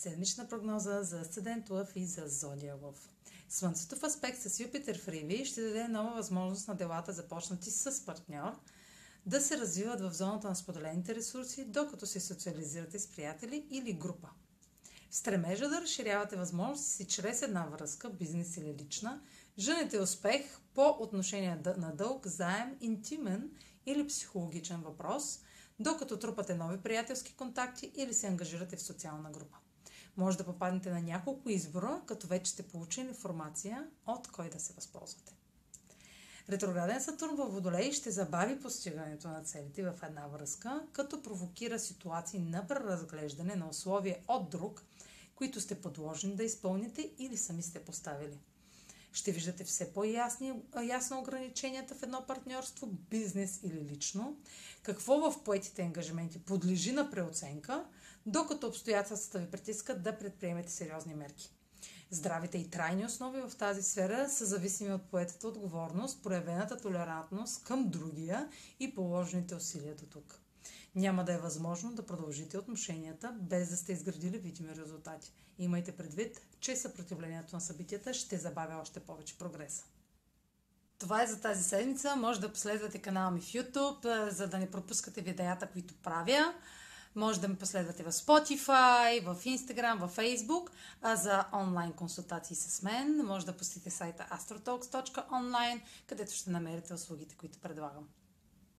Седмична прогноза за Асцендент Лъв и за Зодия Лъв. Слънцето в аспект с Юпитер в Риви ще даде нова възможност на делата, започнати с партньор, да се развиват в зоната на споделените ресурси, докато се социализирате с приятели или група. В стремежа да разширявате възможности си чрез една връзка, бизнес или лична, женете успех по отношение на дълг, заем, интимен или психологичен въпрос, докато трупате нови приятелски контакти или се ангажирате в социална група. Може да попаднете на няколко избора, като вече сте получили информация от кой да се възползвате. Ретрограден Сатурн във Водолей ще забави постигането на целите в една връзка, като провокира ситуации на преразглеждане на условия от друг, които сте подложени да изпълните или сами сте поставили. Ще виждате все по-ясно ограниченията в едно партньорство, бизнес или лично, какво в поетите ангажименти подлежи на преоценка, докато обстоятелствата ви притискат да предприемете сериозни мерки. Здравите и трайни основи в тази сфера са зависими от поетата отговорност, проявената толерантност към другия и положените усилия до тук. Няма да е възможно да продължите отношенията без да сте изградили видими резултати. Имайте предвид, че съпротивлението на събитията ще забавя още повече прогреса. Това е за тази седмица. Може да последвате канала ми в YouTube, за да не пропускате видеята, които правя. Може да ме последвате в Spotify, в Instagram, в Facebook. А за онлайн консултации с мен може да посетите сайта astrotalks.online, където ще намерите услугите, които предлагам.